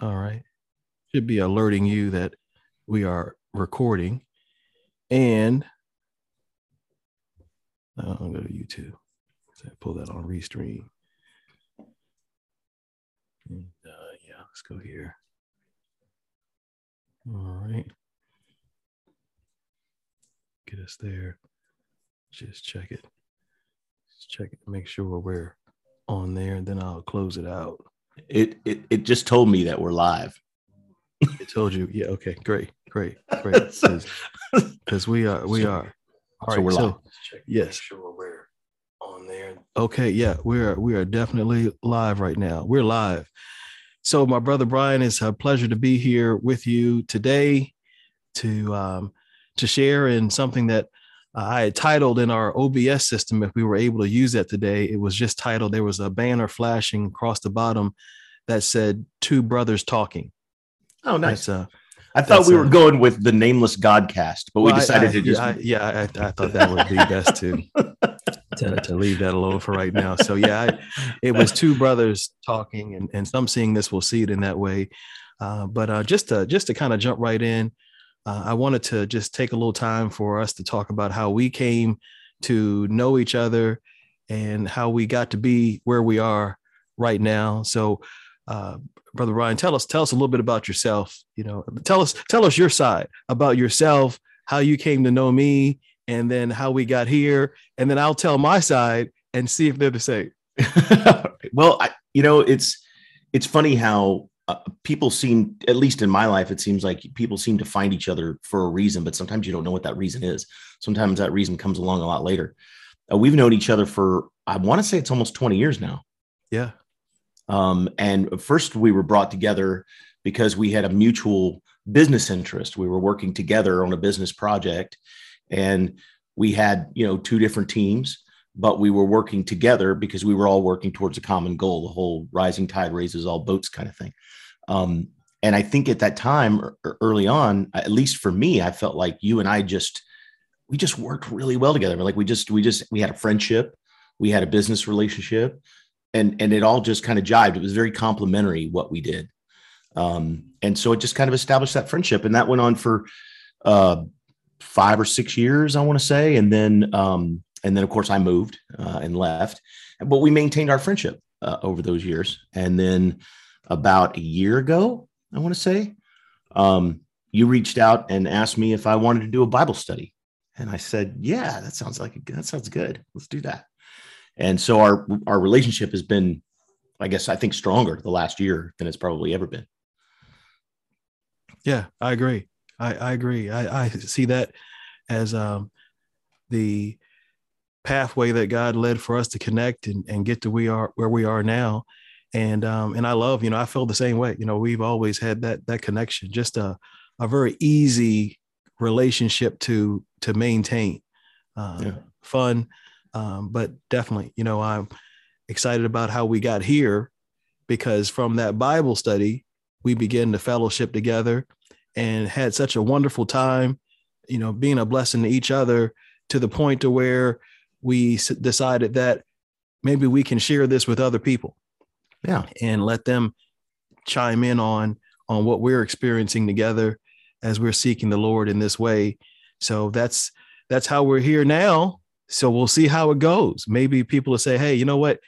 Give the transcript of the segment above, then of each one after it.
All right. Should be alerting you that we are recording. And uh, I'll go to YouTube. So pull that on Restream. And, uh, yeah, let's go here. All right. Get us there. Just check it. Just check it. Make sure we're on there, and then I'll close it out. It it it just told me that we're live. It told you. Yeah. Okay. Great. Great. Great. Because we are. We are. All so right, we're so, live. Yes. Make sure we're on there. Okay. Yeah. We are. We are definitely live right now. We're live. So, my brother Brian, it's a pleasure to be here with you today to um, to share in something that I had titled in our OBS system. If we were able to use that today, it was just titled. There was a banner flashing across the bottom that said "Two Brothers Talking." Oh, nice. Uh, I thought we were uh, going with the nameless Godcast, but well, we decided I, I, to just. I, yeah, I, I, thought that would be best to, to, to leave that alone for right now. So yeah, it was two brothers talking, and, and some seeing this will see it in that way. Uh, but uh, just to just to kind of jump right in, uh, I wanted to just take a little time for us to talk about how we came to know each other and how we got to be where we are right now. So uh, brother Brian, tell us tell us a little bit about yourself. You know, tell us tell us your side about yourself, how you came to know me, and then how we got here, and then I'll tell my side and see if they're the same. well, I, you know, it's it's funny how uh, people seem, at least in my life, it seems like people seem to find each other for a reason, but sometimes you don't know what that reason is. Sometimes that reason comes along a lot later. Uh, we've known each other for I want to say it's almost twenty years now. Yeah, um, and first, we were brought together because we had a mutual business interest. We were working together on a business project, and we had you know two different teams, but we were working together because we were all working towards a common goal. The whole rising tide raises all boats kind of thing. Um, and I think at that time, early on, at least for me, I felt like you and I just we just worked really well together. Like we just we just we had a friendship, we had a business relationship, and and it all just kind of jived. It was very complimentary what we did, um, and so it just kind of established that friendship, and that went on for uh, five or six years, I want to say, and then um, and then of course I moved uh, and left, but we maintained our friendship uh, over those years, and then about a year ago, I want to say, um, you reached out and asked me if I wanted to do a Bible study, and I said, yeah, that sounds like a, that sounds good. Let's do that. And so our our relationship has been, I guess, I think stronger the last year than it's probably ever been. Yeah, I agree. I, I agree. I, I see that as um, the pathway that God led for us to connect and, and get to we are where we are now. And um, and I love, you know, I feel the same way. You know, we've always had that that connection, just a a very easy relationship to to maintain. Uh, yeah. Fun, um, but definitely, you know, I'm excited about how we got here because from that Bible study, we began to fellowship together and had such a wonderful time, you know, being a blessing to each other to the point to where we decided that maybe we can share this with other people. Yeah. And let them chime in on on what we're experiencing together as we're seeking the Lord in this way. So that's that's how we're here now so we'll see how it goes. Maybe people will say, "Hey, you know what?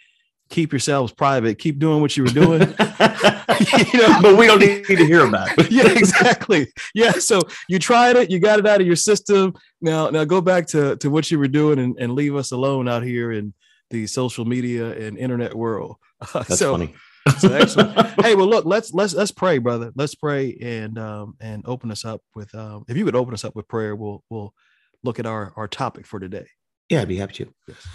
Keep yourselves private. Keep doing what you were doing." you know, but we don't need to hear about it. yeah, exactly. Yeah. So you tried it, you got it out of your system. Now, now go back to to what you were doing and, and leave us alone out here in the social media and internet world. Uh, That's so, funny. so excellent. hey, well, look, let's let's let's pray, brother. Let's pray and um and open us up with um if you would open us up with prayer, we'll we'll look at our our topic for today. Yeah, I'd be happy to. Yes.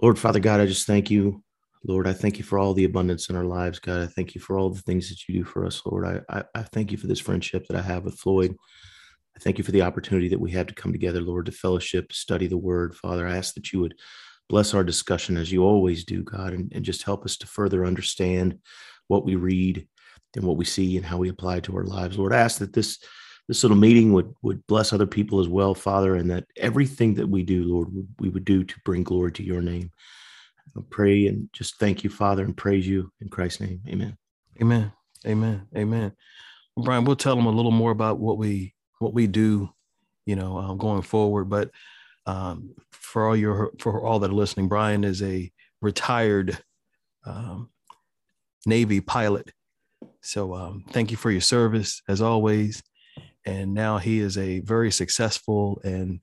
Lord, Father God, I just thank you. Lord, I thank you for all the abundance in our lives, God. I thank you for all the things that you do for us, Lord. I, I, I thank you for this friendship that I have with Floyd. I thank you for the opportunity that we have to come together, Lord, to fellowship, study the word. Father, I ask that you would bless our discussion as you always do, God, and, and just help us to further understand what we read and what we see and how we apply to our lives. Lord, I ask that this this little meeting would would bless other people as well, Father, and that everything that we do, Lord, we would do to bring glory to your name. Pray and just thank you, Father, and praise you in Christ's name. Amen. Amen. Amen. Amen. Brian, we'll tell them a little more about what we what we do, you know, um, going forward. But um, for all your for all that are listening, Brian is a retired um, Navy pilot. So um, thank you for your service as always. And now he is a very successful and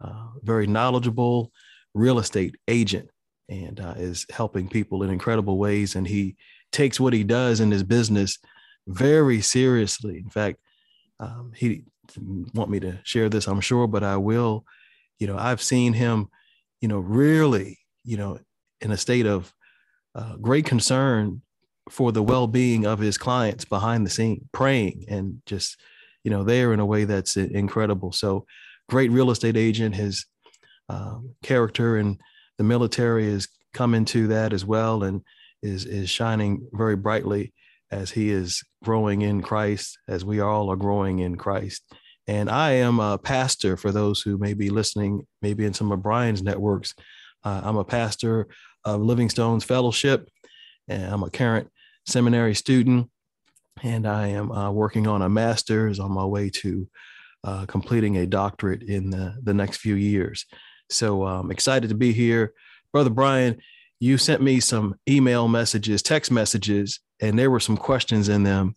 uh, very knowledgeable real estate agent and uh, is helping people in incredible ways. And he takes what he does in his business very seriously. In fact, um, he want me to share this, I'm sure, but I will. You know, I've seen him, you know, really, you know, in a state of uh, great concern for the well-being of his clients behind the scene, praying and just, you know, there in a way that's incredible. So, great real estate agent. His um, character in the military is come into that as well, and is is shining very brightly as he is growing in Christ, as we all are growing in Christ. And I am a pastor for those who may be listening, maybe in some of Brian's networks. Uh, I'm a pastor of Livingstone's Fellowship, and I'm a current seminary student. And I am uh, working on a master's on my way to uh, completing a doctorate in the, the next few years. So I'm um, excited to be here. Brother Brian, you sent me some email messages, text messages, and there were some questions in them.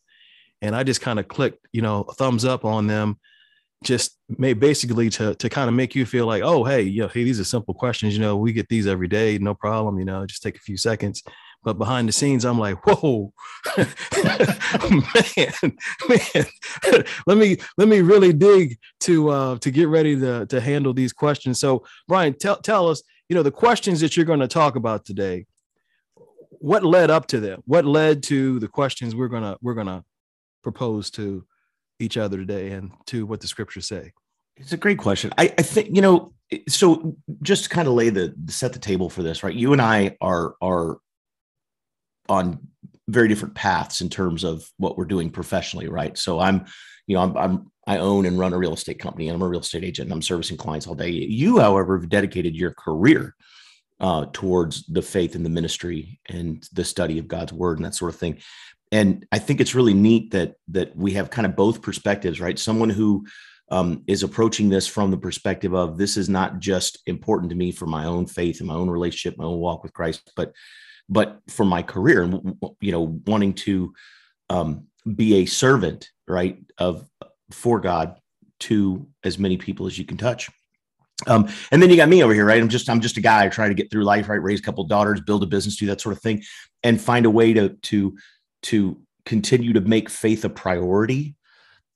And I just kind of clicked, you know, thumbs up on them, just made basically to to kind of make you feel like, oh, hey, you know, hey, these are simple questions. You know, we get these every day, no problem. You know, just take a few seconds. But behind the scenes, I'm like, whoa, man, man, let me let me really dig to uh, to get ready to to handle these questions. So, Brian, tell tell us, you know, the questions that you're going to talk about today. What led up to them? What led to the questions we're gonna we're gonna propose to each other today, and to what the scriptures say? It's a great question. I, I think you know. So, just to kind of lay the set the table for this, right? You and I are are on very different paths in terms of what we're doing professionally, right? So I'm, you know, I'm, I'm I own and run a real estate company, and I'm a real estate agent. And I'm servicing clients all day. You, however, have dedicated your career uh, towards the faith and the ministry and the study of God's word and that sort of thing. And I think it's really neat that that we have kind of both perspectives, right? Someone who um, is approaching this from the perspective of this is not just important to me for my own faith and my own relationship, my own walk with Christ, but but for my career and you know wanting to um, be a servant right of for god to as many people as you can touch. Um, and then you got me over here right? I'm just i'm just a guy trying to get through life right? Raise a couple daughters build a business do that sort of thing and find a way to to to continue to make faith a priority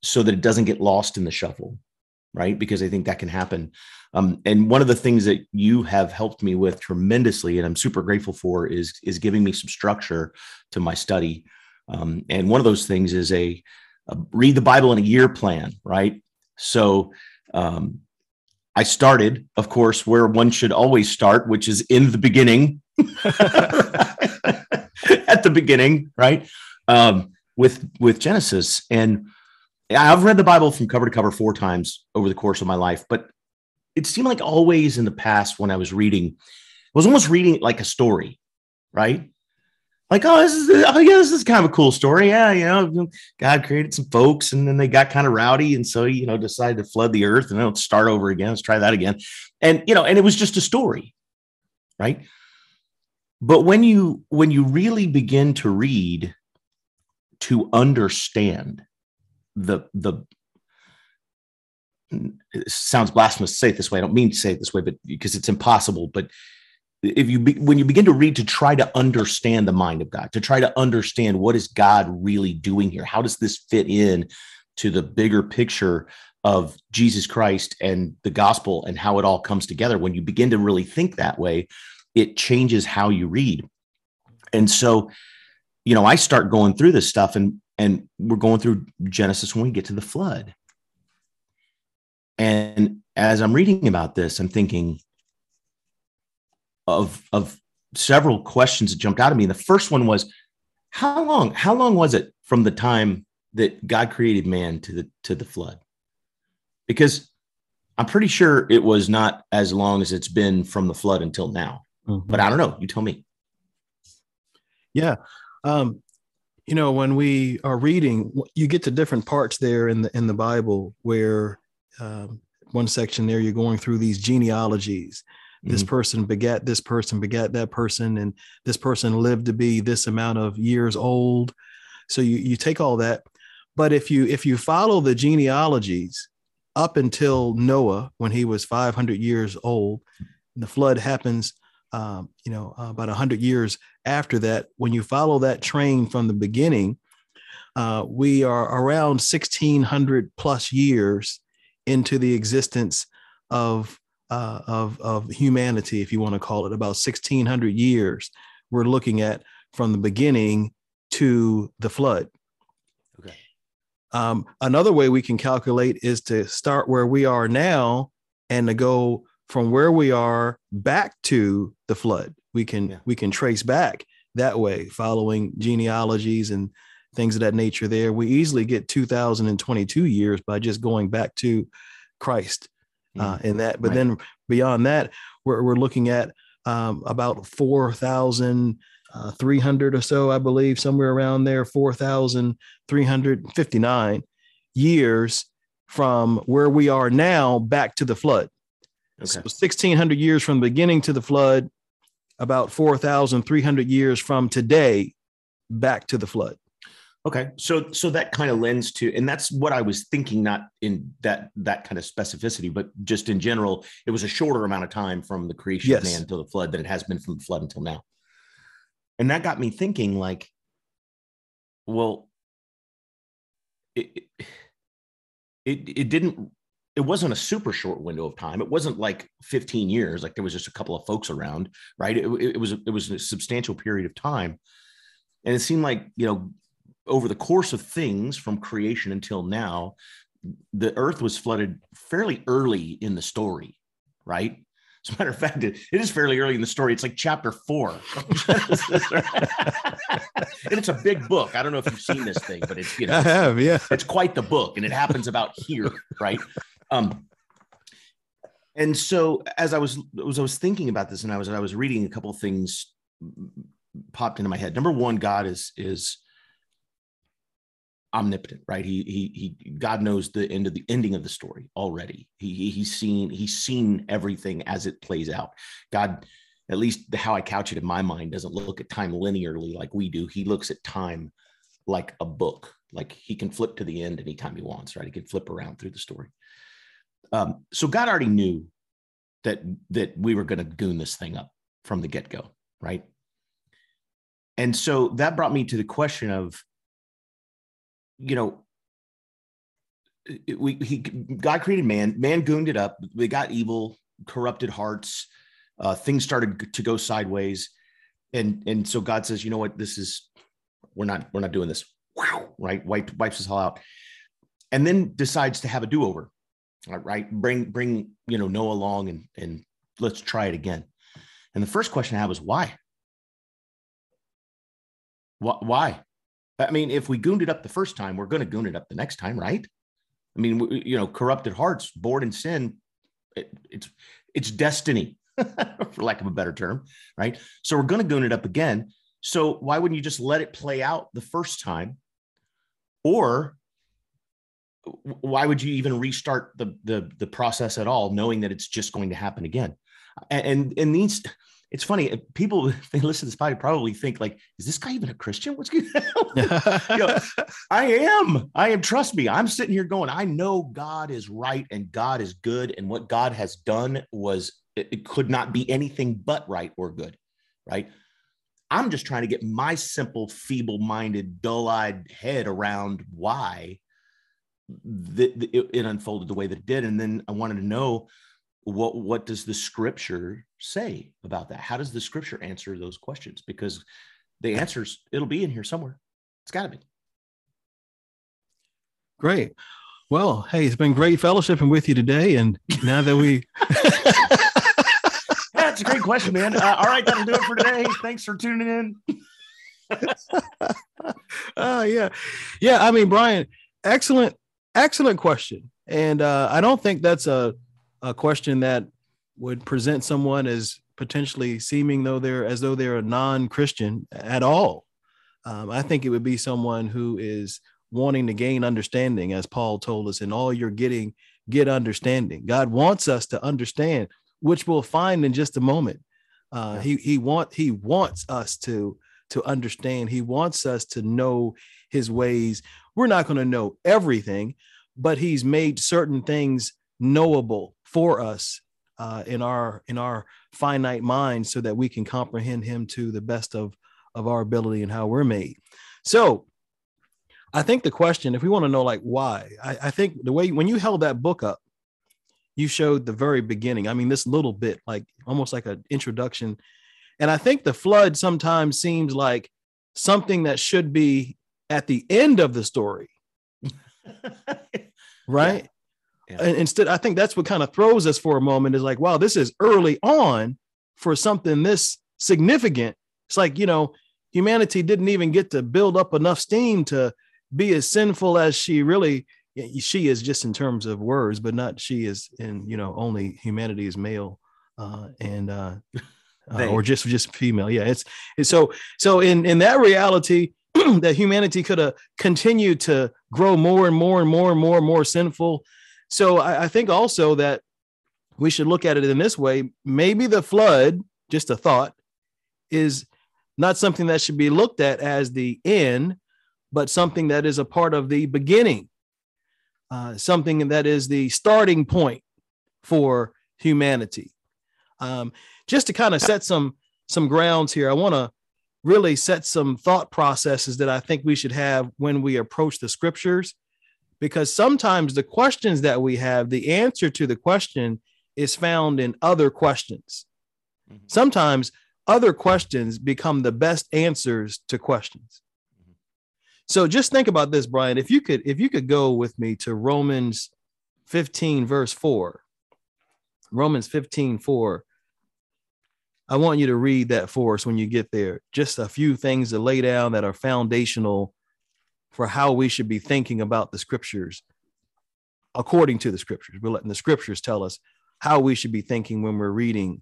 so that it doesn't get lost in the shuffle right because i think that can happen um, and one of the things that you have helped me with tremendously, and I'm super grateful for, is is giving me some structure to my study. Um, and one of those things is a, a, read the Bible in a year plan, right? So um, I started, of course, where one should always start, which is in the beginning, at the beginning, right? Um, with with Genesis, and I've read the Bible from cover to cover four times over the course of my life, but it seemed like always in the past when I was reading, I was almost reading like a story, right? Like, oh, this is oh yeah, this is kind of a cool story. Yeah, you know, God created some folks and then they got kind of rowdy. And so, you know, decided to flood the earth and then let's start over again. Let's try that again. And you know, and it was just a story, right? But when you when you really begin to read to understand the the sounds blasphemous to say it this way. I don't mean to say it this way, but because it's impossible. But if you be, when you begin to read to try to understand the mind of God, to try to understand what is God really doing here, how does this fit in to the bigger picture of Jesus Christ and the gospel and how it all comes together? When you begin to really think that way, it changes how you read. And so, you know, I start going through this stuff, and and we're going through Genesis when we get to the flood and as I'm reading about this, I'm thinking of of several questions that jumped out at me. The first one was, how long? How long was it from the time that God created man to the to the flood? Because I'm pretty sure it was not as long as it's been from the flood until now. Mm-hmm. But I don't know. You tell me. Yeah. Um, you know when we are reading you get to different parts there in the in the bible where um, one section there you're going through these genealogies. This mm-hmm. person begat this person begat that person and this person lived to be this amount of years old. So you you take all that. But if you if you follow the genealogies up until noah when he was 500 years old and the flood happens um, you know uh, about 100 years after that when you follow that train from the beginning uh, we are around 1600 plus years into the existence of uh, of of humanity, if you want to call it, about 1600 years. We're looking at from the beginning to the flood. Okay. Um, another way we can calculate is to start where we are now and to go from where we are back to the flood. We can yeah. we can trace back that way, following genealogies and things of that nature. There, we easily get 2022 years by just going back to Christ uh, mm. in that. But right. then beyond that, we're, we're looking at um, about 4,300 uh, or so, I believe, somewhere around there, 4,359 years from where we are now back to the flood. Okay. So 1,600 years from the beginning to the flood, about 4,300 years from today back to the flood. Okay, so so that kind of lends to, and that's what I was thinking, not in that that kind of specificity, but just in general, it was a shorter amount of time from the creation yes. of man until the flood than it has been from the flood until now, and that got me thinking, like, well, it it, it didn't it wasn't a super short window of time. It wasn't like 15 years, like there was just a couple of folks around, right? It, it was it was a substantial period of time, and it seemed like you know over the course of things from creation until now, the earth was flooded fairly early in the story, right? As a matter of fact, it, it is fairly early in the story. It's like chapter four. and it's a big book. I don't know if you've seen this thing, but it's, you know, have, yeah. It's quite the book and it happens about here, right? Um, and so as I was, as I was thinking about this and I was, I was reading a couple things popped into my head. Number one, God is, is, omnipotent, right? He he he God knows the end of the ending of the story already. He he's seen he's seen everything as it plays out. God, at least how I couch it in my mind, doesn't look at time linearly like we do. He looks at time like a book. Like he can flip to the end anytime he wants, right? He can flip around through the story. Um, so God already knew that that we were going to goon this thing up from the get go, right? And so that brought me to the question of you know, we he God created man, man gooned it up. They got evil, corrupted hearts. Uh, things started to go sideways, and and so God says, you know what, this is we're not we're not doing this. Wow, right? Wipe, wipes us all out, and then decides to have a do over. Right? Bring bring you know Noah along and and let's try it again. And the first question I have is why? Why? I mean, if we gooned it up the first time, we're going to goon it up the next time, right? I mean, you know, corrupted hearts, born in sin, it, it's it's destiny, for lack of a better term, right? So we're going to goon it up again. So why wouldn't you just let it play out the first time, or why would you even restart the the the process at all, knowing that it's just going to happen again? And and, and these it's funny. People, they listen to this podcast, probably think like, "Is this guy even a Christian? What's going on?" you know, I am. I am. Trust me. I'm sitting here going, I know God is right and God is good, and what God has done was it could not be anything but right or good, right? I'm just trying to get my simple, feeble-minded, dull-eyed head around why the, the, it, it unfolded the way that it did, and then I wanted to know what what does the scripture say about that? How does the scripture answer those questions? Because the answers it'll be in here somewhere. It's got to be. Great. Well hey it's been great fellowshipping with you today. And now that we that's a great question man. Uh, all right that'll do it for today. Thanks for tuning in. Uh yeah. Yeah i mean brian excellent excellent question and uh i don't think that's a a question that would present someone as potentially seeming though they're as though they're a non-Christian at all. Um, I think it would be someone who is wanting to gain understanding, as Paul told us, in all you're getting, get understanding. God wants us to understand, which we'll find in just a moment. Uh, he he want he wants us to to understand. He wants us to know his ways. We're not going to know everything, but he's made certain things knowable for us uh, in our in our finite minds so that we can comprehend him to the best of of our ability and how we're made. So i think the question if we want to know like why I, I think the way when you held that book up you showed the very beginning. I mean this little bit like almost like an introduction. And i think the flood sometimes seems like something that should be at the end of the story right yeah. And instead, I think that's what kind of throws us for a moment is like, wow, this is early on for something this significant. It's like, you know, humanity didn't even get to build up enough steam to be as sinful as she really she is just in terms of words, but not she is in, you know, only humanity is male uh, and uh, uh, or just just female. Yeah, it's, it's so so in in that reality that humanity could have continued to grow more and more and more and more and more sinful so I, I think also that we should look at it in this way. Maybe the flood, just a thought, is not something that should be looked at as the end, but something that is a part of the beginning, uh, something that is the starting point for humanity. Um, just to kind of set some some grounds here, I want to really set some thought processes that I think we should have when we approach the scriptures because sometimes the questions that we have, the answer to the question is found in other questions. Mm-hmm. Sometimes other questions become the best answers to questions. Mm-hmm. So just think about this, Brian. If you could, if you could go with me to Romans 15, verse 4. Romans 15, 4. I want you to read that for us when you get there. Just a few things to lay down that are foundational for how we should be thinking about the scriptures according to the scriptures. We're letting the scriptures tell us how we should be thinking when we're reading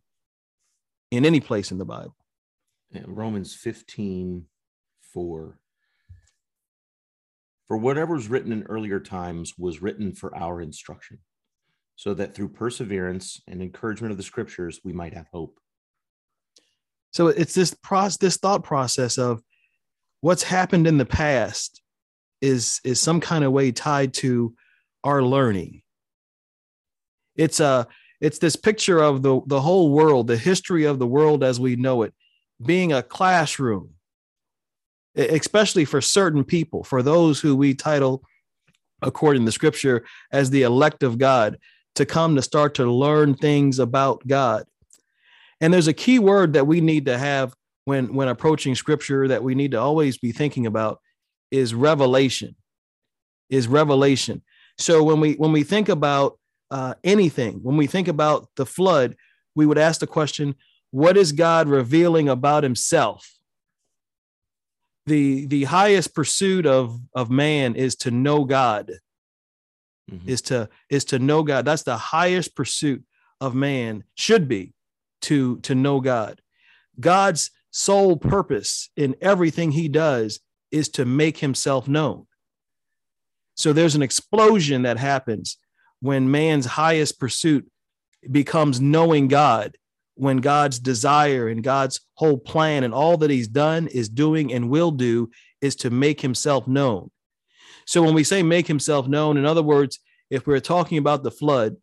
in any place in the Bible. Yeah, Romans 15 4. For whatever was written in earlier times was written for our instruction, so that through perseverance and encouragement of the scriptures, we might have hope. So it's this process, this thought process of what's happened in the past is is some kind of way tied to our learning. It's a it's this picture of the the whole world the history of the world as we know it being a classroom especially for certain people for those who we title according to scripture as the elect of god to come to start to learn things about god and there's a key word that we need to have when when approaching scripture that we need to always be thinking about is revelation is revelation. So when we when we think about uh, anything when we think about the flood we would ask the question what is god revealing about himself? The the highest pursuit of of man is to know god mm-hmm. is to is to know god. That's the highest pursuit of man should be to to know god god's sole purpose in everything he does is to make himself known. So there's an explosion that happens when man's highest pursuit becomes knowing God, when God's desire and God's whole plan and all that he's done is doing and will do is to make himself known. So when we say make himself known, in other words, if we're talking about the flood,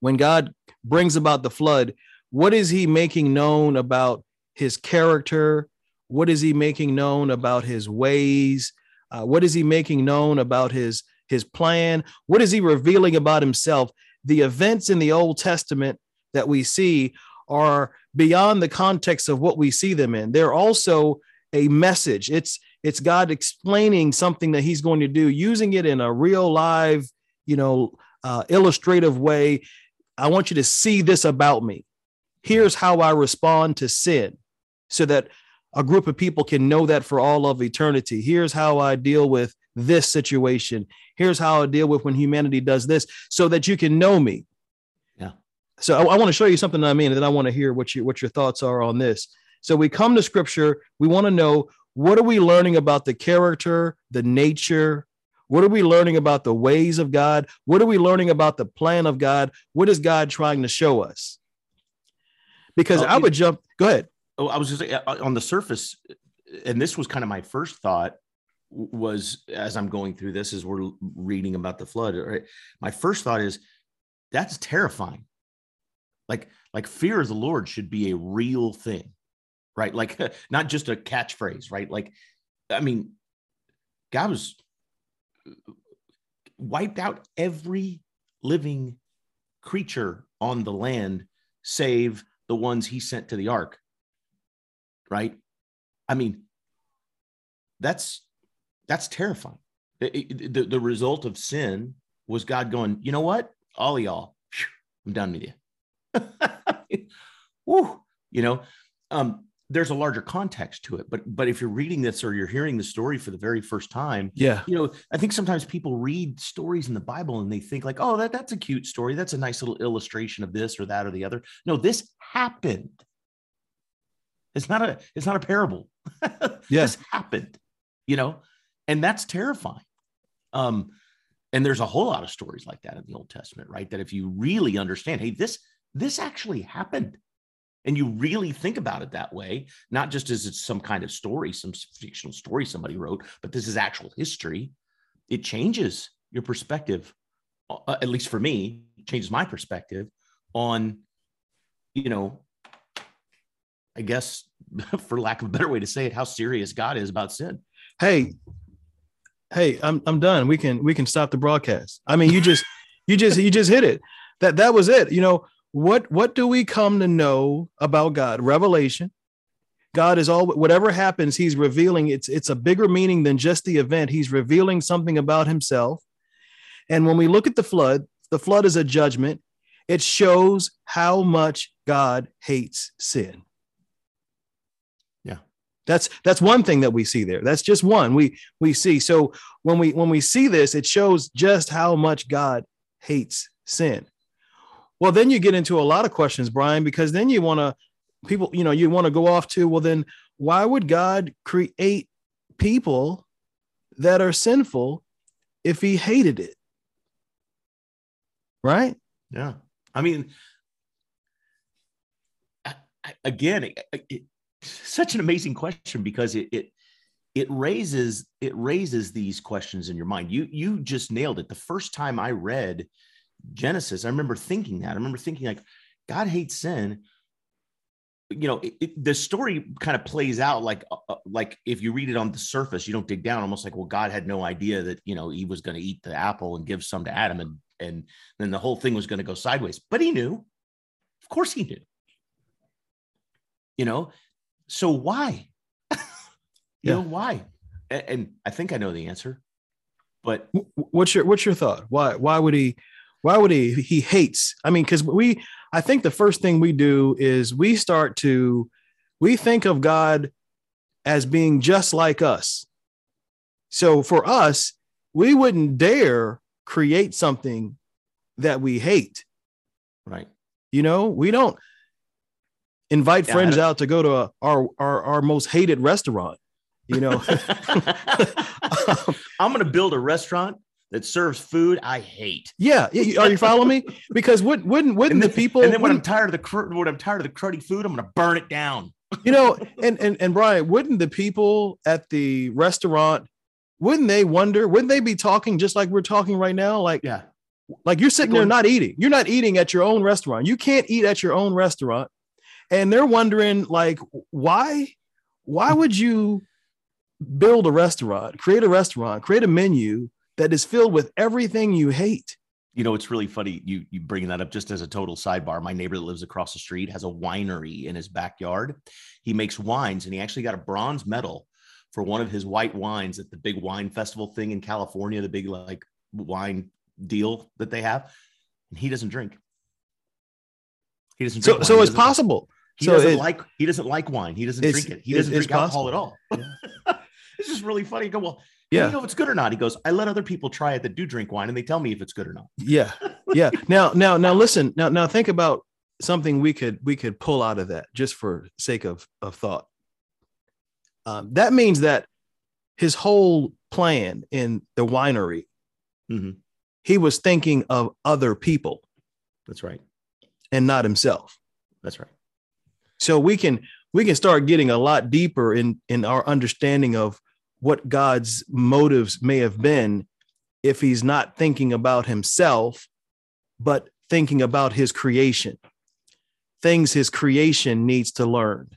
when God brings about the flood, what is he making known about his character, what is he making known about his ways? Uh, what is he making known about his his plan? What is he revealing about himself? The events in the Old Testament that we see are beyond the context of what we see them in. They're also a message. It's it's God explaining something that He's going to do, using it in a real live, you know, uh, illustrative way. I want you to see this about me. Here's how I respond to sin, so that a group of people can know that for all of eternity. Here's how I deal with this situation. Here's how I deal with when humanity does this, so that you can know me. Yeah. So I, I want to show you something I mean, and then I want to hear what you what your thoughts are on this. So we come to Scripture. We want to know what are we learning about the character, the nature? What are we learning about the ways of God? What are we learning about the plan of God? What is God trying to show us? Because I would jump, go ahead. Oh, I was just uh, on the surface, and this was kind of my first thought was as I'm going through this, as we're reading about the flood, right? My first thought is that's terrifying. Like, like fear of the Lord should be a real thing, right? Like not just a catchphrase, right? Like, I mean, God was wiped out every living creature on the land save the ones he sent to the ark right? I mean that's that's terrifying. It, the, the result of sin was god going you know what? All y'all i'm done with you. Woo, you know? Um there's a larger context to it but but if you're reading this or you're hearing the story for the very first time yeah. you know i think sometimes people read stories in the bible and they think like oh that, that's a cute story. That's a nice little illustration of this or that or the other. No this happened. It's not a it's not a parable. Yes this happened you know and that's terrifying. Um and there's a whole lot of stories like that in the old testament right that if you really understand hey this this actually happened and you really think about it that way, not just as it's some kind of story, some fictional story somebody wrote, but this is actual history, it changes your perspective. Uh, at least for me, changes my perspective on, you know, I guess for lack of a better way to say it, how serious God is about sin. Hey, hey, I'm I'm done. We can we can stop the broadcast. I mean, you just you just you just hit it. That that was it. You know, what what do we come to know about God? Revelation. God is all whatever happens, he's revealing it's it's a bigger meaning than just the event. He's revealing something about himself. And when we look at the flood, the flood is a judgment. It shows how much God hates sin. Yeah. That's that's one thing that we see there. That's just one we we see. So when we when we see this, it shows just how much God hates sin. Well, then you get into a lot of questions, Brian, because then you want to people, you know, you want to go off to, well, then why would God create people that are sinful if he hated it? Right? Yeah. I mean, I, I, again, it, it, such an amazing question because it, it it raises it raises these questions in your mind. You you just nailed it. The first time I read Genesis, I remember thinking that. I remember thinking like, God hates sin. You know, it, it, the story kind of plays out like, uh, uh, like if you read it on the surface, you don't dig down. Almost like, well, God had no idea that you know he was going to eat the apple and give some to Adam, and and then the whole thing was going to go sideways. But he knew, of course, he knew. You know, so why? you yeah. know why? And, and I think I know the answer. But what's your what's your thought? Why why would he? Why would he he hates i mean because we i think the first thing we do is we start to we think of god as being just like us. So for us we wouldn't dare create something that we hate. Right. You know we don't invite yeah, friends out to go to a, our, our our most hated restaurant you know? I'm going to build a restaurant that serves food I hate. Yeah, are you following me? Because would, wouldn't wouldn't then, the people? And then when I'm tired of the when I'm tired of the cruddy food, I'm going to burn it down. you know, and and and Brian, wouldn't the people at the restaurant wouldn't they wonder? Wouldn't they be talking just like we're talking right now? Like, yeah, like you're sitting there not eating. You're not eating at your own restaurant. You can't eat at your own restaurant, and they're wondering like, why? Why would you build a restaurant, create a restaurant, create a menu? That is filled with everything you hate. You know, it's really funny you you bringing that up just as a total sidebar. My neighbor that lives across the street has a winery in his backyard. He makes wines and he actually got a bronze medal for one of his white wines at the big wine festival thing in California, the big like wine deal that they have. And he doesn't drink. He doesn't So so it's possible. He so doesn't it, like he doesn't like wine. He doesn't drink it. He doesn't drink alcohol at all. Yeah. it's just really funny. go, well, yeah. you know if it's good or not? He goes, I let other people try it that do drink wine and they tell me if it's good or not. Yeah. Yeah. now, now, now listen, now, now think about something we could we could pull out of that just for sake of, of thought. Um, that means that his whole plan in the winery, hmm he was thinking of other people That's right. and not himself. That's right. So we can we can start getting a lot deeper in in our understanding of what God's motives may have been if he's not thinking about himself, but thinking about his creation, things his creation needs to learn,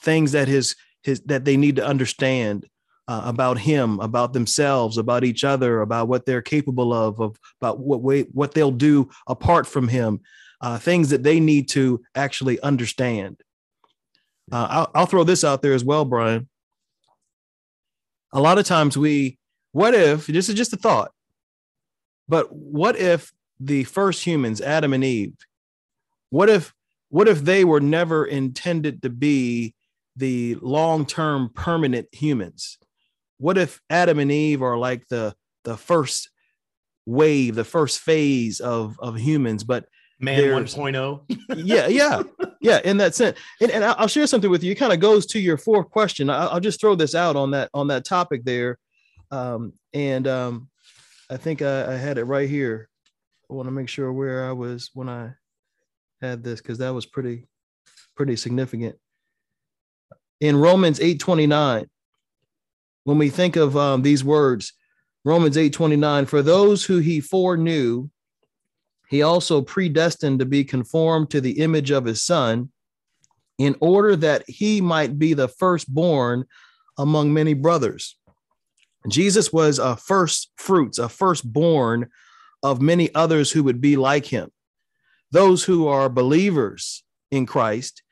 things that his his that they need to understand uh, about him, about themselves, about each other, about what they're capable of, of about what way what they'll do apart from him, uh, things that they need to actually understand. Uh, I'll, I'll throw this out there as well, Brian. A lot of times we, what if, this is just a thought, but what if the first humans, Adam and Eve, what if, what if they were never intended to be the long-term permanent humans? What if Adam and Eve are like the, the first wave, the first phase of, of humans, but Man There's- 1.0. yeah, yeah, yeah. In that sense, and, and I'll share something with you. It kind of goes to your fourth question. I, I'll just throw this out on that on that topic there, um, and um, I think I, I had it right here. I want to make sure where I was when I had this because that was pretty pretty significant. In Romans eight twenty nine, when we think of um, these words, Romans eight twenty nine, for those who he foreknew he also predestined to be conformed to the image of his son in order that he might be the firstborn among many brothers. Jesus was a first fruits, a firstborn of many others who would be like him. Those who are believers in Christ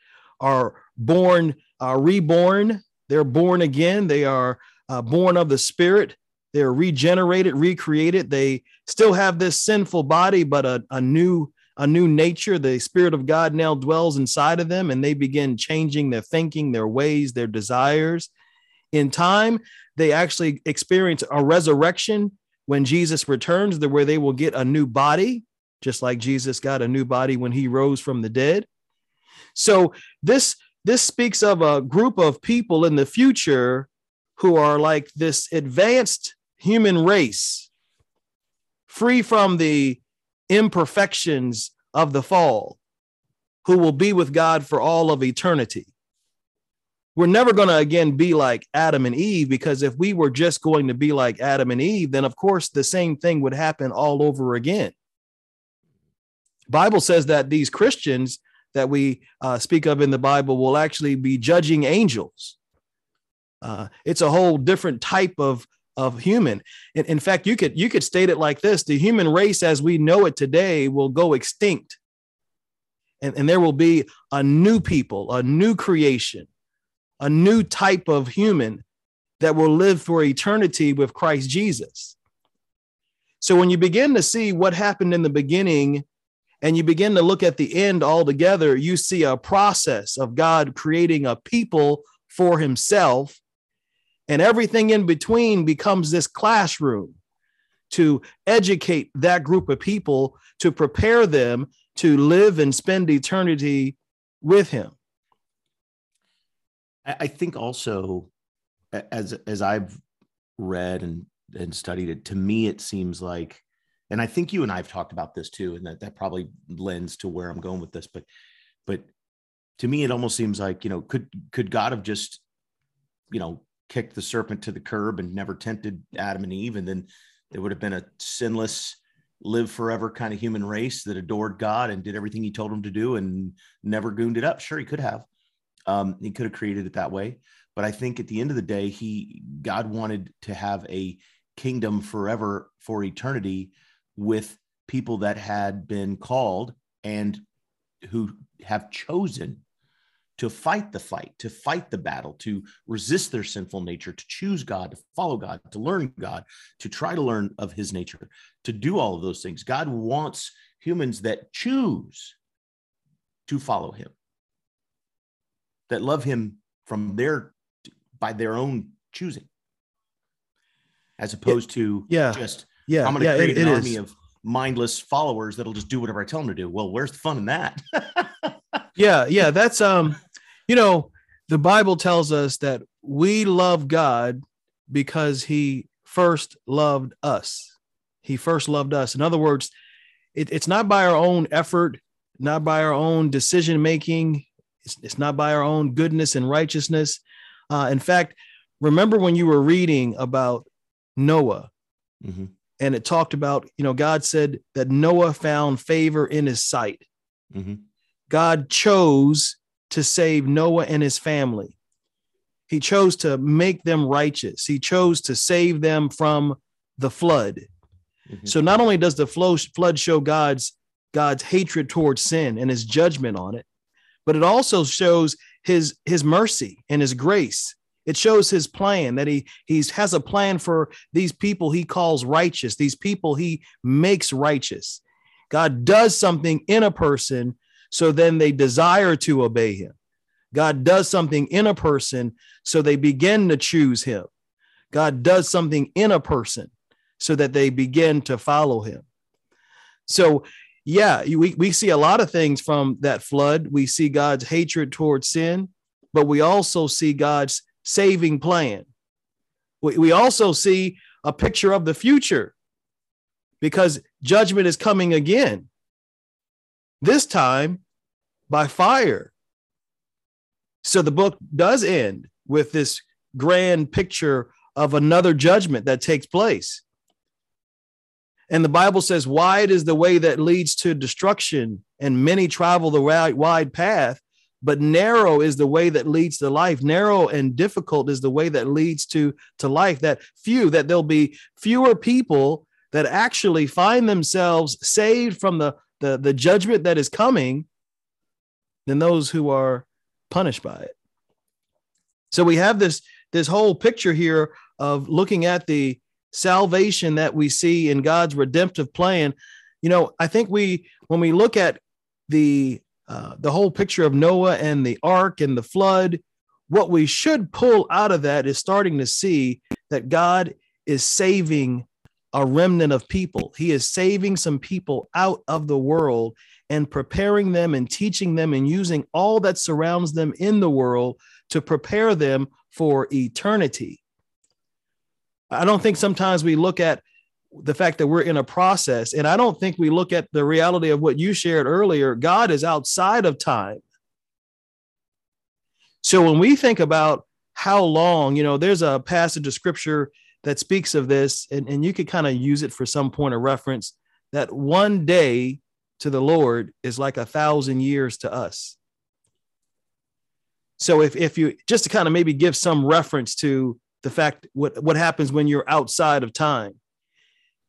are born, are reborn, they're born again, they are uh, born of the Spirit, they're regenerated, recreated. They still have this sinful body, but a, a new a new nature. The Spirit of God now dwells inside of them, and they begin changing their thinking, their ways, their desires. In time, they actually experience a resurrection when Jesus returns, where they will get a new body, just like Jesus got a new body when he rose from the dead. So this this speaks of a group of people in the future who are like this advanced human race, free from the imperfections of the fall, who will be with God for all of eternity. We're never going to again be like Adam and Eve because if we were just going to be like Adam and Eve, then of course the same thing would happen all over again. Bible says that these Christians that we uh, speak of in the Bible will actually be judging angels. Uh, it's a whole different type of of human. In, in fact, you could you could state it like this: the human race as we know it today will go extinct, and, and there will be a new people, a new creation, a new type of human that will live for eternity with Christ Jesus. So when you begin to see what happened in the beginning and you begin to look at the end altogether, you see a process of God creating a people for himself and everything in between becomes this classroom to educate that group of people to prepare them to live and spend eternity with him I think also, as as I've read and and studied it, to me it seems like, and I think you and I've talked about this too, and that that probably lends to where I'm going with this. But but to me, it almost seems like you know, could could God have just, you know, kicked the serpent to the curb and never tempted Adam and Eve, and then there would have been a sinless, live forever kind of human race that adored God and did everything He told them to do and never gooned it up. Sure, He could have. Um, he could have created it that way, but I think at the end of the day, he God wanted to have a kingdom forever for eternity with people that had been called and who have chosen to fight the fight, to fight the battle, to resist their sinful nature, to choose God, to follow God, to learn God, to try to learn of his nature, to do all of those things. God wants humans that choose to follow him that love him from their by their own choosing as opposed to yeah. just yeah i'm going to yeah create it, an it army is. of mindless followers that'll just do whatever i tell them to do well where's the fun in that yeah yeah that's um you know the bible tells us that we love God because he first loved us. He first loved us. In other words, it, it's not by our own effort, not by our own decision making, it's, it's, not by our own goodness and righteousness. Uh, in fact, remember when you were reading about Noah mm-hmm. and it talked about, you know, God said that Noah found favor in his sight. Mm-hmm. God chose to save Noah and his family. He chose to make them righteous. He chose to save them from the flood. Mm-hmm. So not only does the flood show God's God's hatred towards sin and his judgment on it, but it also shows his his mercy and his grace. It shows his plan that he he's has a plan for these people he calls righteous, these people he makes righteous. God does something in a person so then they desire to obey him. God does something in a person so they begin to choose him. God does something in a person so that they begin to follow him. So, yeah, we, we see a lot of things from that flood. We see God's hatred towards sin, but we also see God's saving plan. We, we also see a picture of the future because judgment is coming again, this time by fire. So the book does end with this grand picture of another judgment that takes place. And the Bible says, wide is the way that leads to destruction, and many travel the wide path, but narrow is the way that leads to life. Narrow and difficult is the way that leads to, to life. That few, that there'll be fewer people that actually find themselves saved from the, the, the judgment that is coming than those who are punished by it. So we have this this whole picture here of looking at the salvation that we see in God's redemptive plan. You know, I think we when we look at the uh, the whole picture of Noah and the ark and the flood, what we should pull out of that is starting to see that God is saving a remnant of people. He is saving some people out of the world and preparing them and teaching them and using all that surrounds them in the world to prepare them for eternity. I don't think sometimes we look at the fact that we're in a process, and I don't think we look at the reality of what you shared earlier. God is outside of time. So when we think about how long, you know, there's a passage of scripture that speaks of this, and, and you could kind of use it for some point of reference that one day to the Lord is like a thousand years to us. So if, if you just to kind of maybe give some reference to the fact what, what happens when you're outside of time.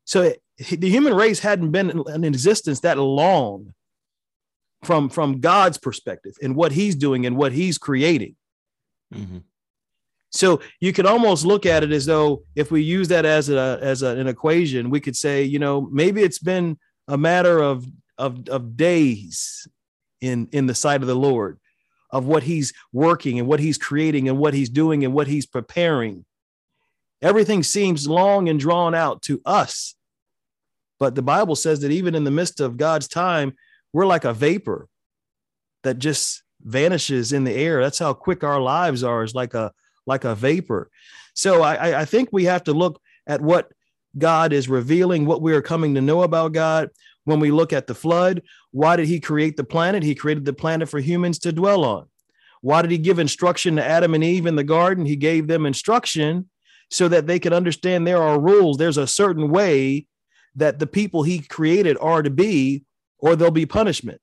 So it, the human race hadn't been in existence that long from, from God's perspective and what he's doing and what he's creating. Mm-hmm. So you could almost look at it as though if we use that as a as a, an equation, we could say, you know, maybe it's been a matter of of, of days in in the sight of the Lord, of what He's working and what He's creating and what He's doing and what He's preparing. Everything seems long and drawn out to us, but the Bible says that even in the midst of God's time, we're like a vapor that just vanishes in the air. That's how quick our lives are, is like a like a vapor. So I, I think we have to look at what God is revealing, what we are coming to know about God. When we look at the flood, why did he create the planet? He created the planet for humans to dwell on. Why did he give instruction to Adam and Eve in the garden? He gave them instruction so that they could understand there are rules. There's a certain way that the people he created are to be, or there'll be punishment.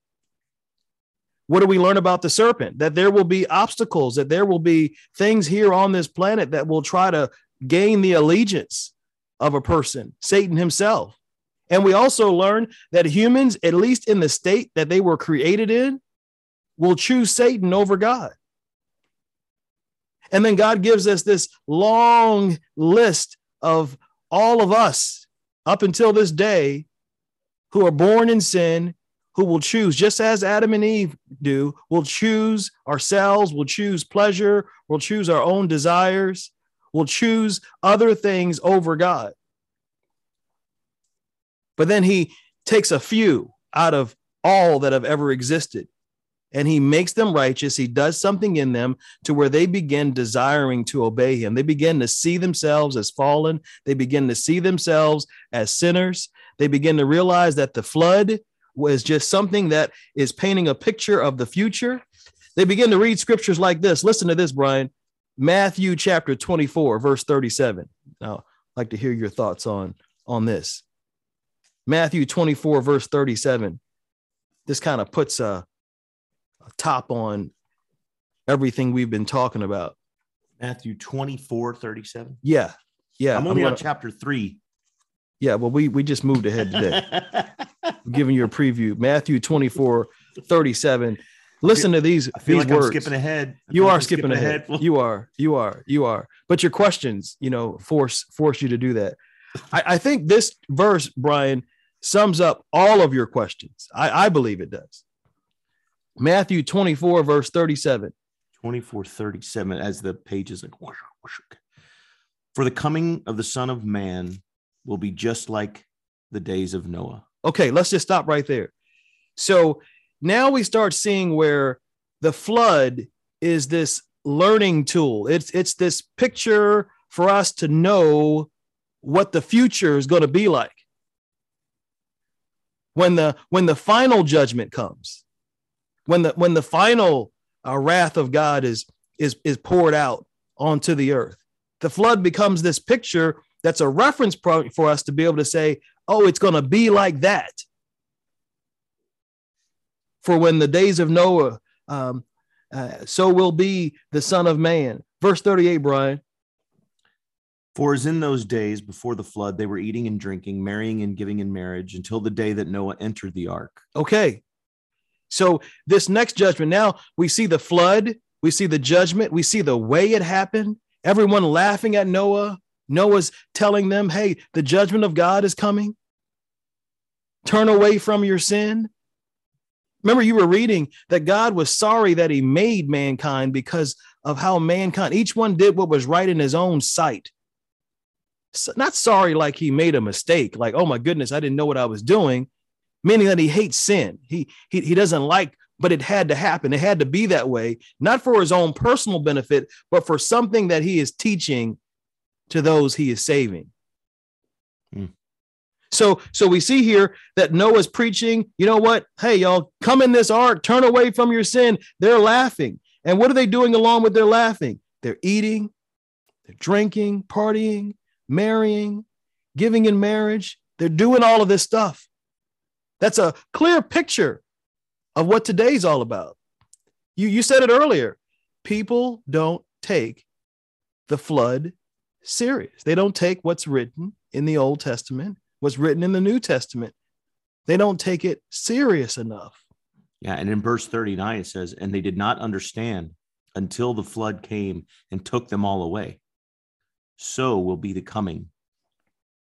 What do we learn about the serpent? That there will be obstacles, that there will be things here on this planet that will try to gain the allegiance of a person, Satan himself. And we also learn that humans, at least in the state that they were created in, will choose Satan over God. And then God gives us this long list of all of us up until this day who are born in sin, who will choose, just as Adam and Eve do, will choose ourselves, will choose pleasure, will choose our own desires, will choose other things over God. But then he takes a few out of all that have ever existed. and he makes them righteous. He does something in them to where they begin desiring to obey him. They begin to see themselves as fallen. They begin to see themselves as sinners. They begin to realize that the flood was just something that is painting a picture of the future. They begin to read scriptures like this. Listen to this, Brian. Matthew chapter 24, verse 37. Now, I'd like to hear your thoughts on, on this. Matthew 24, verse 37. This kind of puts a, a top on everything we've been talking about. Matthew 24, 37. Yeah. Yeah. I'm only I'm gonna, on chapter three. Yeah. Well, we, we just moved ahead today. I'm giving you a preview. Matthew 24, 37. Listen to these. I feel these like words. I'm skipping ahead. you are skipping, skipping ahead. ahead. you are. You are. You are. But your questions, you know, force force you to do that. I, I think this verse, Brian, sums up all of your questions. I, I believe it does. Matthew 24, verse 37. 24, 37, as the pages like for the coming of the Son of Man will be just like the days of Noah. Okay, let's just stop right there. So now we start seeing where the flood is this learning tool. It's it's this picture for us to know what the future is going to be like. When the when the final judgment comes, when the when the final uh, wrath of God is is is poured out onto the earth, the flood becomes this picture that's a reference point for us to be able to say, "Oh, it's going to be like that." For when the days of Noah, um, uh, so will be the Son of Man. Verse 38, Brian. For as in those days before the flood, they were eating and drinking, marrying and giving in marriage until the day that Noah entered the ark. Okay. So, this next judgment, now we see the flood, we see the judgment, we see the way it happened, everyone laughing at Noah. Noah's telling them, hey, the judgment of God is coming. Turn away from your sin. Remember, you were reading that God was sorry that he made mankind because of how mankind, each one did what was right in his own sight. So not sorry like he made a mistake, like, oh my goodness, I didn't know what I was doing, meaning that he hates sin. He, he, he doesn't like, but it had to happen. It had to be that way, not for his own personal benefit, but for something that he is teaching to those he is saving. So, so we see here that Noah's preaching, you know what? Hey, y'all, come in this ark, turn away from your sin. They're laughing. And what are they doing along with their laughing? They're eating, they're drinking, partying, marrying, giving in marriage. They're doing all of this stuff. That's a clear picture of what today's all about. You, you said it earlier. People don't take the flood serious. They don't take what's written in the Old Testament what's written in the New Testament. They don't take it serious enough. Yeah. And in verse 39, it says, And they did not understand until the flood came and took them all away. So will be the coming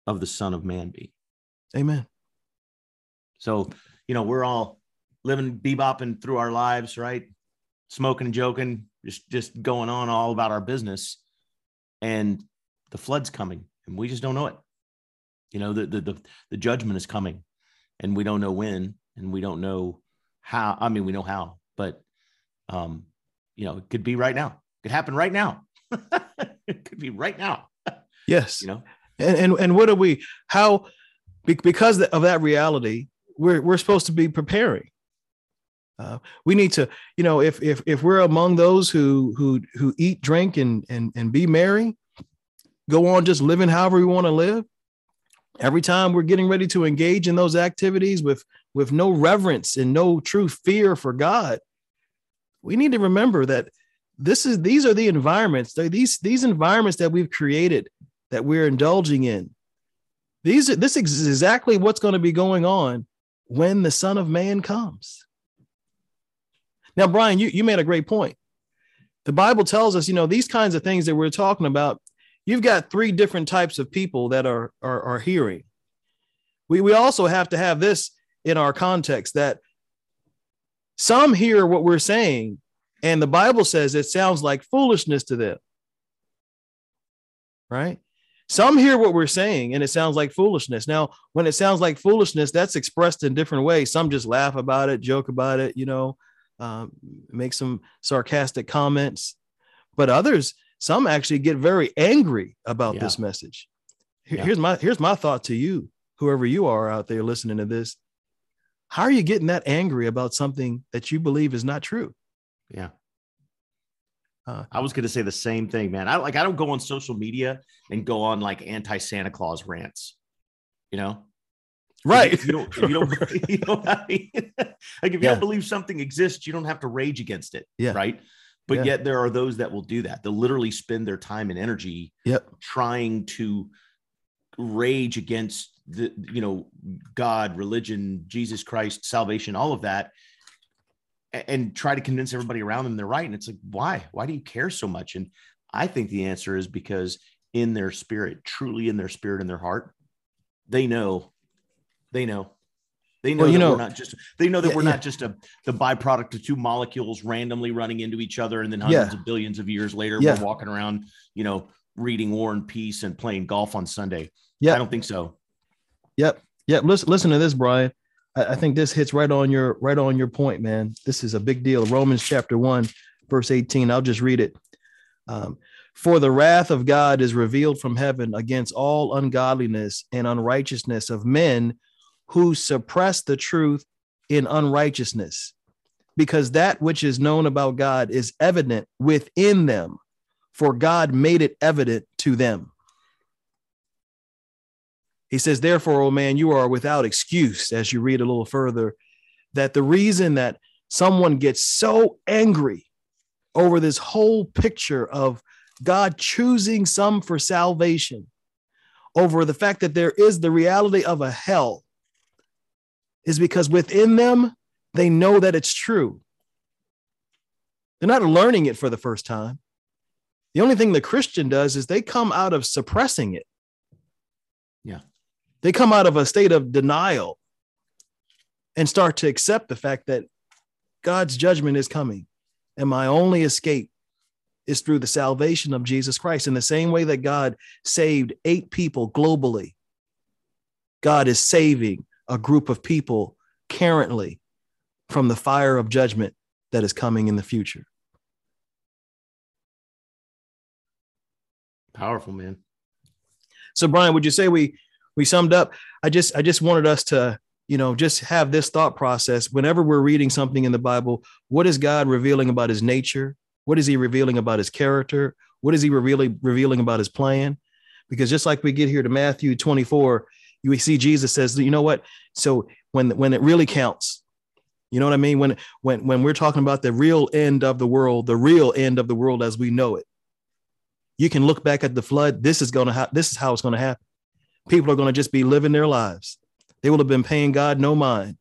of the Son of Man be. Amen. So, you know, we're all living bebopping through our lives, right? Smoking and joking, just just going on all about our business. And the flood's coming and we just don't know it. You know, the, the, the, the judgment is coming and we don't know when and we don't know how. I mean, we know how, but, um, you know, it could be right now. It could happen right now. it could be right now. Yes. You know, and, and, and what are we, how, because of that reality, we're, we're supposed to be preparing. Uh, we need to, you know, if if if we're among those who who who eat, drink, and and and be merry, go on just living however we want to live, every time we're getting ready to engage in those activities with with no reverence and no true fear for god we need to remember that this is these are the environments these these environments that we've created that we're indulging in. These this is exactly what's going to be going on when the son of man comes. Now brian you, you made a great point. The bible tells us you know these kinds of things that we're talking about you've got three different types of people that are, are, are hearing. We, we also have to have this in our context that some hear what we're saying, and the Bible says it sounds like foolishness to them. Right? Some hear what we're saying and it sounds like foolishness. Now, when it sounds like foolishness, that's expressed in different ways. Some just laugh about it, joke about it, you know. um, make some sarcastic comments, but others, some actually get very angry about yeah. this message. Yeah. Here's my here's my thought to you, whoever you are out there listening to this. How are you getting that angry about something that you believe is not true? Yeah. Uh, I was going to say the same thing, man. I like I don't go on social media and go on like anti Santa Claus rants. You know, right? If you don't, if you don't, you know I mean? like if you yeah. don't believe something exists, you don't have to rage against it. Yeah. Right. But yeah. yet there are those that will do that. They'll literally spend their time and energy yep. trying to rage against the you know God, religion, Jesus Christ, salvation, all of that and try to convince everybody around them they're right. And it's like, why? Why do you care so much? And I think the answer is because in their spirit, truly in their spirit, in their heart, they know, they know, they know well, you know, we're not just they know that yeah, we're yeah. not just a the byproduct of two molecules randomly running into each other, and then hundreds yeah. of billions of years later, we're walking around, you know, reading War and Peace and playing golf on Sunday. Yeah, I don't think so. Yep. Yep. Listen, listen to this, Brian. I, think this hits right on your right on your point, man. This is a big deal. Romans chapter one, verse 18. I'll just read it. Um, for the wrath of God is revealed from heaven against all ungodliness and unrighteousness of men who suppress the truth in unrighteousness, because that which is known about God is evident within them, for God made it evident to them. He says, Therefore, O man, you are without excuse, as you read a little further, that the reason that someone gets so angry over this whole picture of God choosing some for salvation, over the fact that there is the reality of a hell, is because within them, they know that it's true. They're not learning it for the first time. The only thing the Christian does is they come out of suppressing it. Yeah. They come out of a state of denial and start to accept the fact that God's judgment is coming. And my only escape is through the salvation of Jesus Christ. In the same way that God saved eight people globally, God is saving a group of people currently from the fire of judgment that is coming in the future. Powerful, man. So, Brian, would you say we we summed up. I just I just wanted us to you know just have this thought process whenever we're reading something in the Bible. What is God revealing about His nature? What is He revealing about His character? What is He revealing revealing about His plan? Because just like we get here to Matthew 24, you see Jesus says, you know what? So when when it really counts, you know what I mean? When when when we're talking about the real end of the world, the real end of the world as we know it, you can look back at the flood. This is gonna ha- this is how it's gonna happen people are to just be living their lives. They will have been paying God no mind.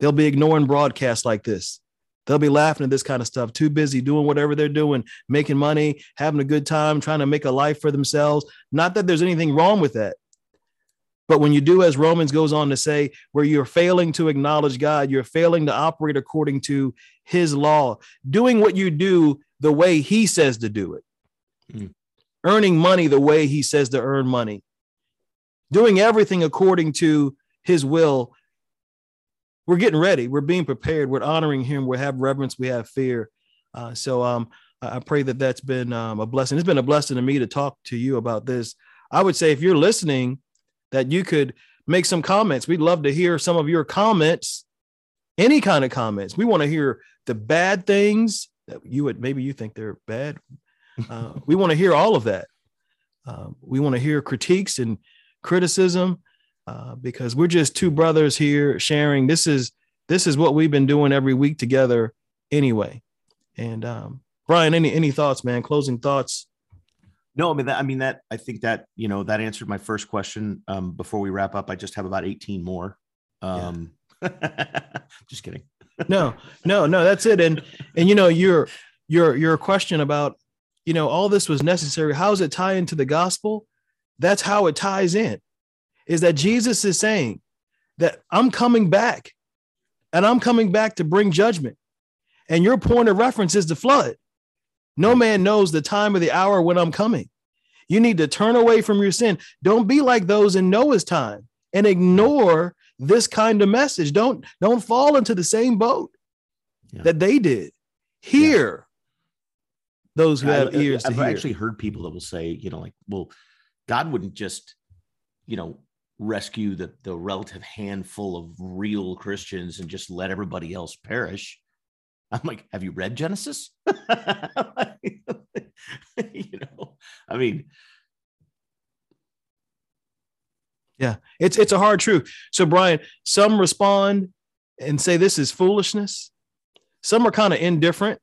They'll be ignoring broadcasts like this. They'll be laughing at this kind of stuff, too busy doing whatever they're doing, making money, having a good time, trying to make a life for themselves. Not that there's anything wrong with that. But when you do, as Romans goes on to say, where you're failing to acknowledge God, you're failing to operate according to his law, doing what you do the way he says to do it, mm. earning money the way he says to earn money, doing everything according to his will. We're getting ready. We're being prepared. We're honoring him. We have reverence. We have fear. Uh, so um, I pray that that's been um, a blessing. It's been a blessing to me to talk to you about this. I would say if you're listening, that you could make some comments. We'd love to hear some of your comments, any kind of comments. We want to hear the bad things that you would maybe you think they're bad. Uh, we want to hear all of that. Uh, we want to hear critiques and criticism uh, because we're just two brothers here sharing. This is this is what we've been doing every week together anyway. And um, Brian, any any thoughts, man? Closing thoughts. No, I mean that. I mean that. I think that you know that answered my first question. Um, before we wrap up, I just have about eighteen more. Um, yeah. just kidding. no, no, no. That's it. And and you know your your your question about you know all this was necessary. How does it tie into the gospel? That's how it ties in. Is that Jesus is saying that I'm coming back and I'm coming back to bring judgment. And your point of reference is the flood. No man knows the time or the hour when I'm coming. You need to turn away from your sin. Don't be like those in Noah's time and ignore this kind of message. Don't don't fall into the same boat. yeah. that they did. Hear yeah. those who have I, ears. I've hear. actually heard people that will say, you know, like, well, God wouldn't just, you know, rescue the the relative handful of real Christians and just let everybody else perish. I'm like, have you read Genesis? you know, I mean, yeah, it's it's a hard truth. So, Brian, some respond and say this is foolishness. Some are kind of indifferent.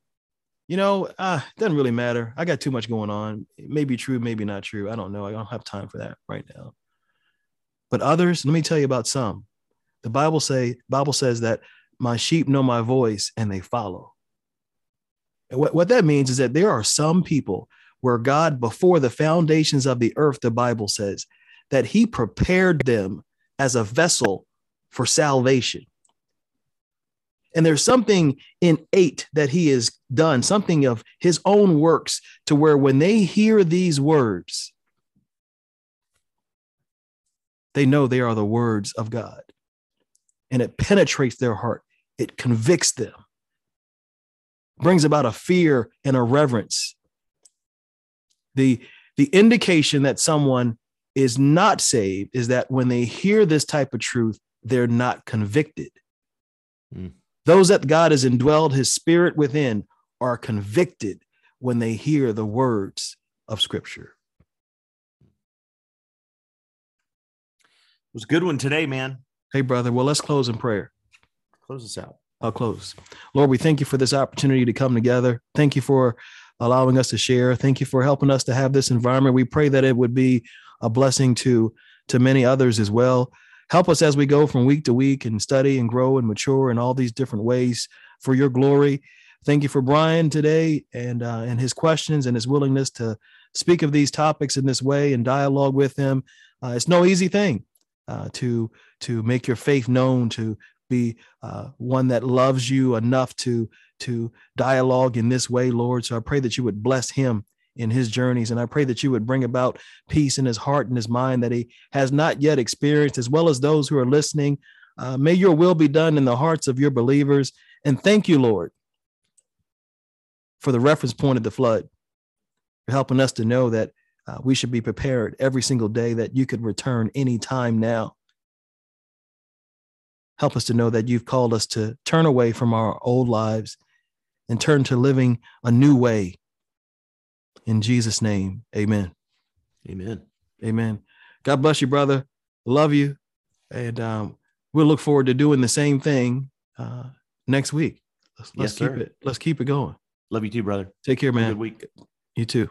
You know, uh, it doesn't really matter. I got too much going on. It may be true, maybe not true. I don't know. I don't have time for that right now. But others, let me tell you about some. The Bible say Bible says that my sheep know my voice and they follow. And what, what that means is that there are some people where God, before the foundations of the earth, the Bible says that he prepared them as a vessel for salvation. And there's something innate that he has done, something of his own works, to where when they hear these words, they know they are the words of God. And it penetrates their heart, it convicts them, brings about a fear and a reverence. The, the indication that someone is not saved is that when they hear this type of truth, they're not convicted. Mm. Those that God has indwelled his spirit within are convicted when they hear the words of scripture. It was a good one today, man. Hey, brother. Well, let's close in prayer. Close us out. I'll close. Lord, we thank you for this opportunity to come together. Thank you for allowing us to share. Thank you for helping us to have this environment. We pray that it would be a blessing to to many others as well. Help us as we go from week to week and study and grow and mature in all these different ways for your glory. Thank you for Brian today and uh, and his questions and his willingness to speak of these topics in this way and dialogue with him. Uh, it's no easy thing uh, to to make your faith known, to be uh, one that loves you enough to to dialogue in this way, Lord. So I pray that you would bless him in his journeys. And I pray that you would bring about peace in his heart and his mind that he has not yet experienced, as well as those who are listening. Uh, may your will be done in the hearts of your believers. And thank you, Lord, for the reference point of the flood, for helping us to know that uh, we should be prepared every single day that you could return any time now. Help us to know that you've called us to turn away from our old lives and turn to living a new way in Jesus' name, amen. Amen. Amen. God bless you, brother. Love you. And um, we'll look forward to doing the same thing uh, next week. Let's, let's yes, keep sir. it. Let's keep it going. Love you too, brother. Take care, man. good week. You too.